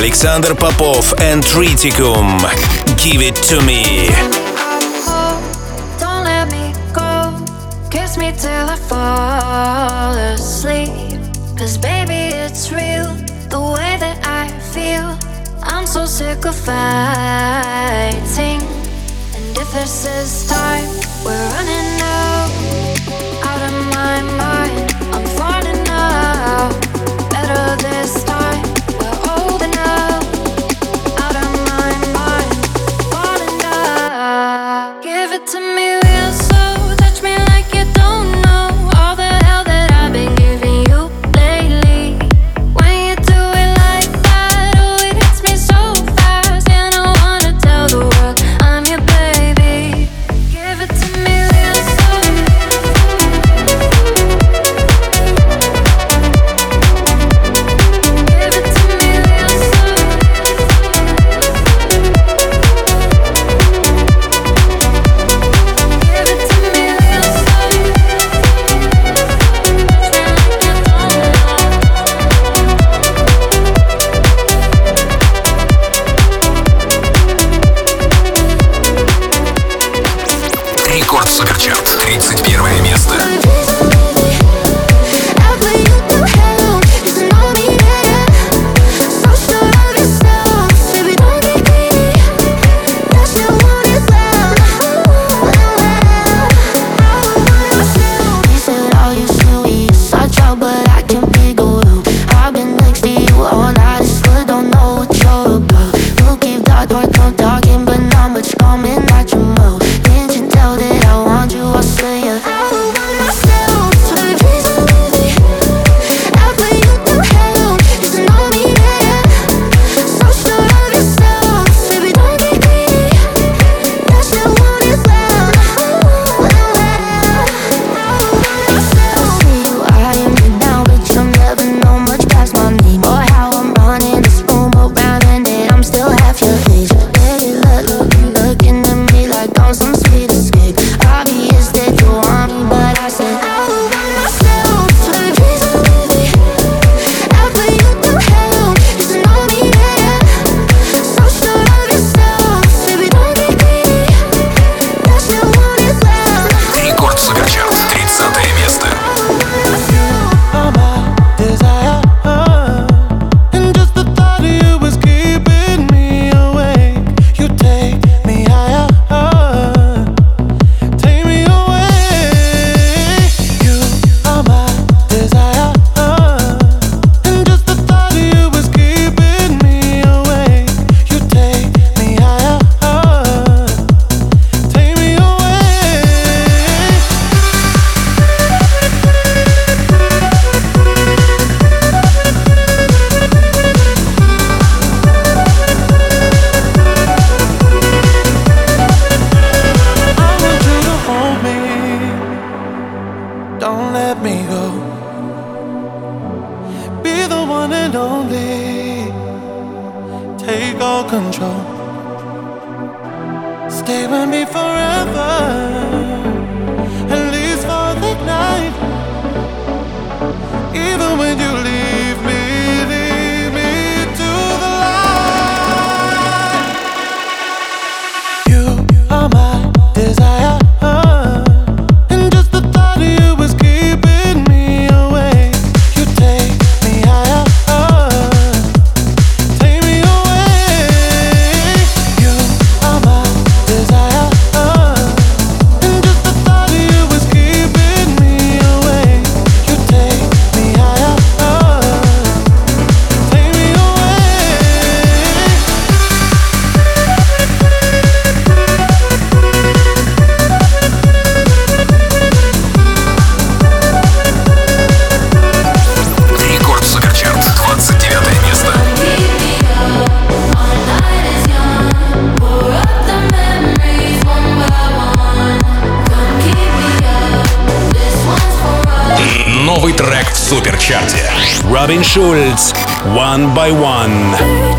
Александр Попов and Triticum. Give it to me. Don't let me go. Kiss me till I fall asleep. Cause baby, it's real. The way that I feel. I'm so sick of fighting. And if this is time, we're running let me go. Be the one and only. Take all control. Stay with me forever, at least for the night. Even when you leave. чарте. Робин Шульц. One by One.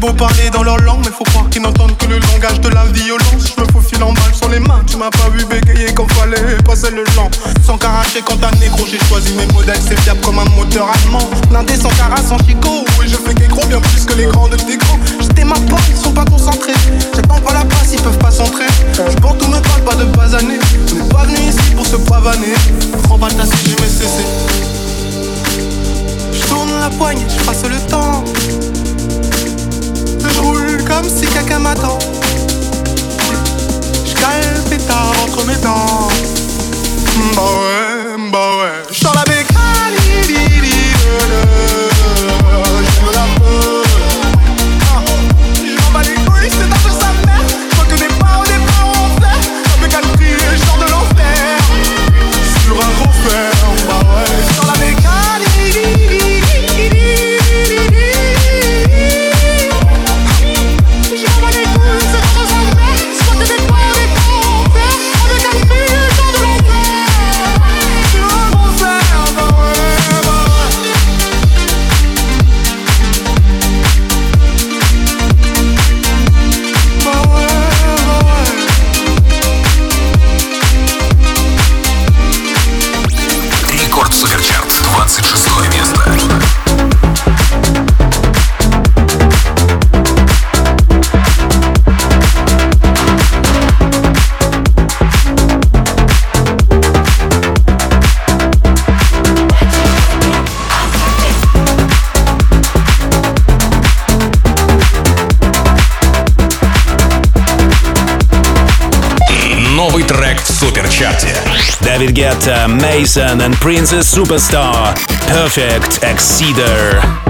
Beau parler dans leur langue, mais faut croire qu'ils n'entendent que le langage de la violence. Je me faufile en balle sur les mains, tu m'as pas vu bégayer comme fallait passer le genre. Sans caracher quand un négro, j'ai choisi mes modèles, c'est fiable comme un moteur allemand. Blindé sans carasse, sans chico, et je fais gros bien plus que les grands de tes grands. J'étais ma porte, ils sont pas concentrés. J'attends pas la passe, ils peuvent pas s'entrer. Je porte ou me parle pas de basaner. On n'est pas venu ici pour se pavaner. Prends pas ta j'ai mes. Je tourne la poigne, je passe le temps. Roule comme si quelqu'un m'attend. Je cale pétard entre mes dents. Bah ouais, bah ouais. J'suis la David Guetta, uh, Mason and Princess Superstar. Perfect Exceeder.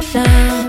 In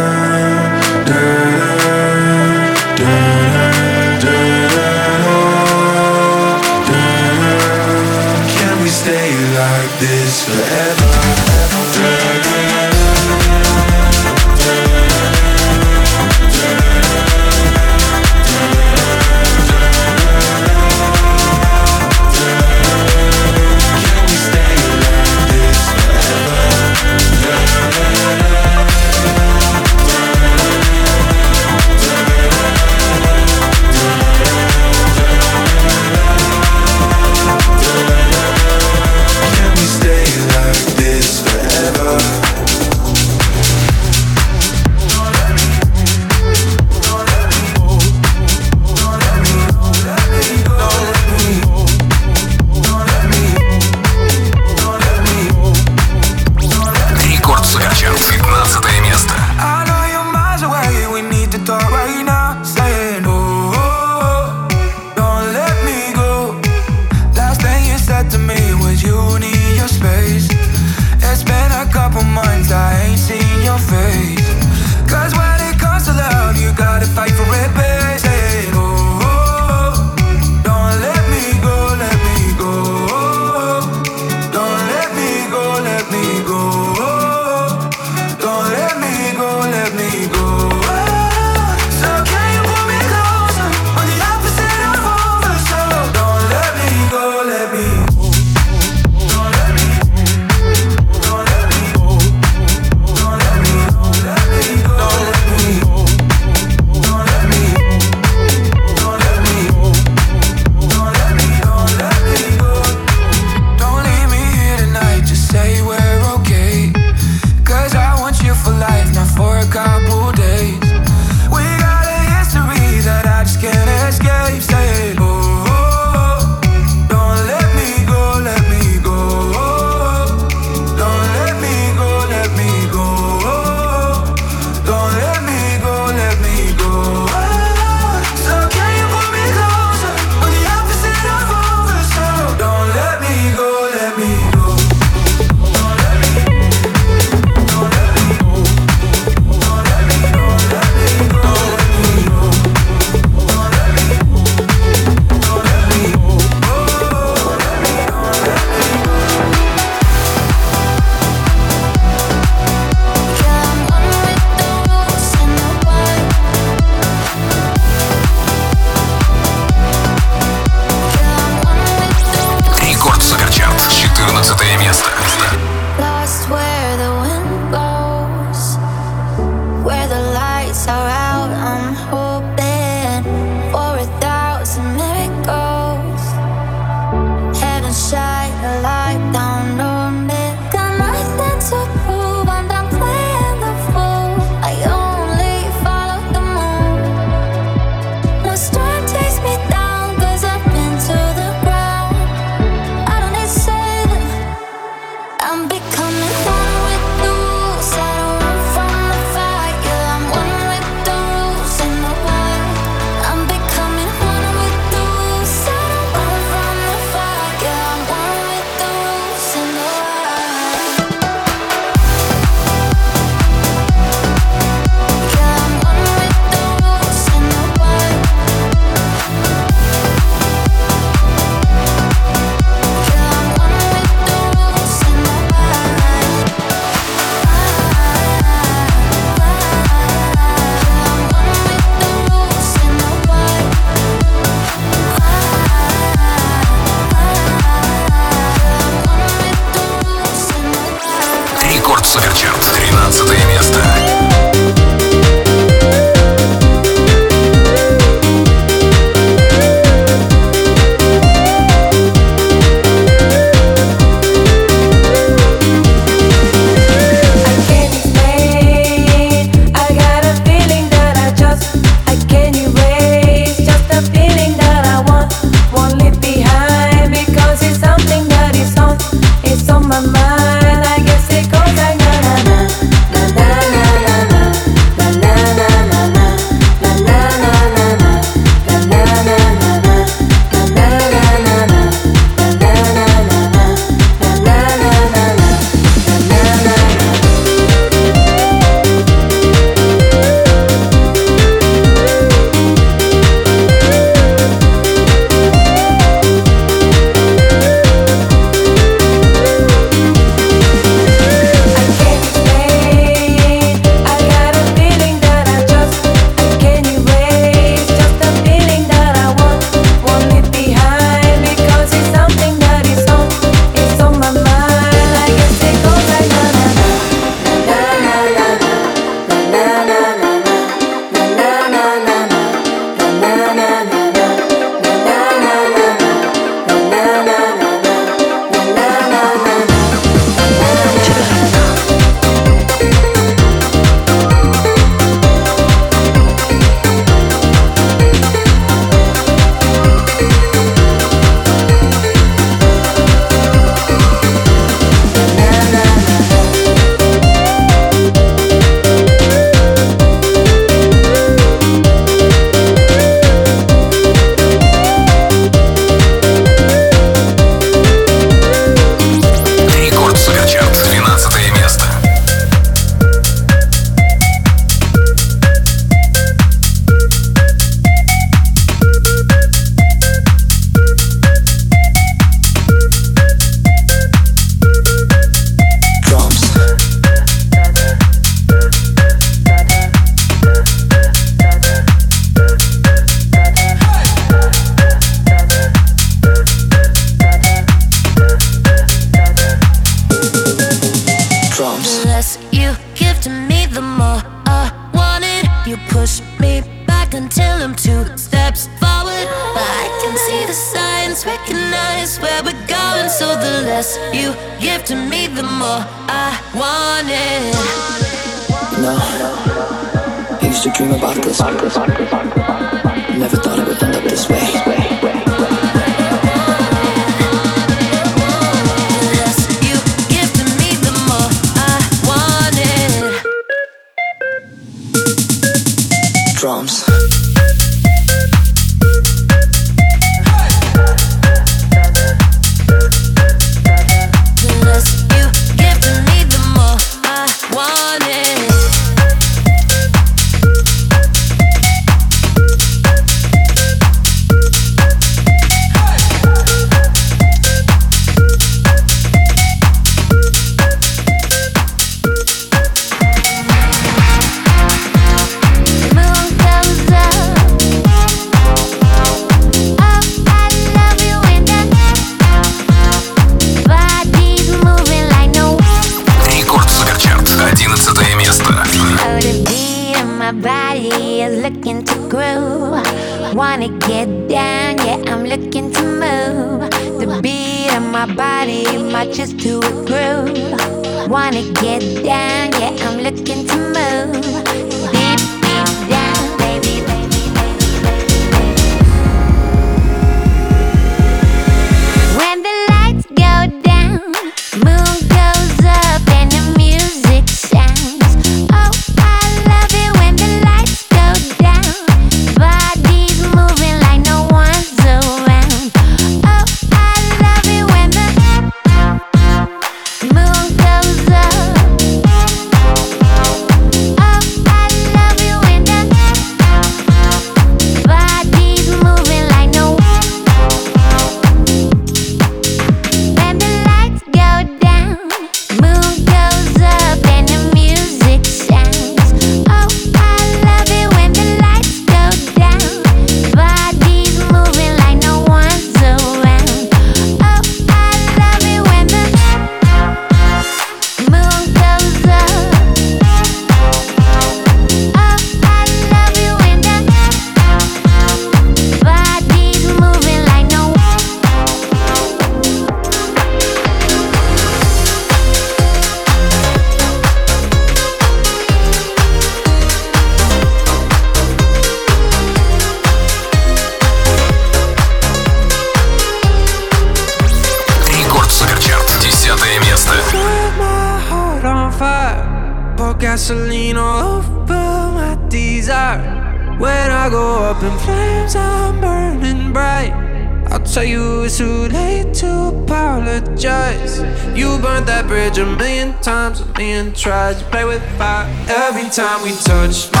play with fire every time we touch.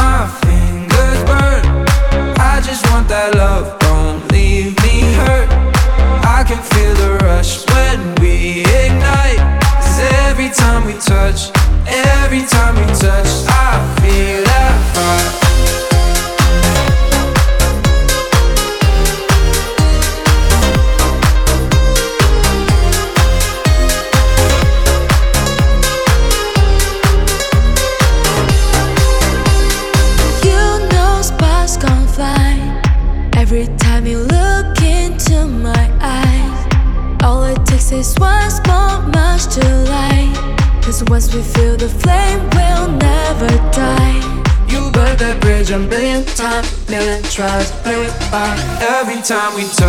every time we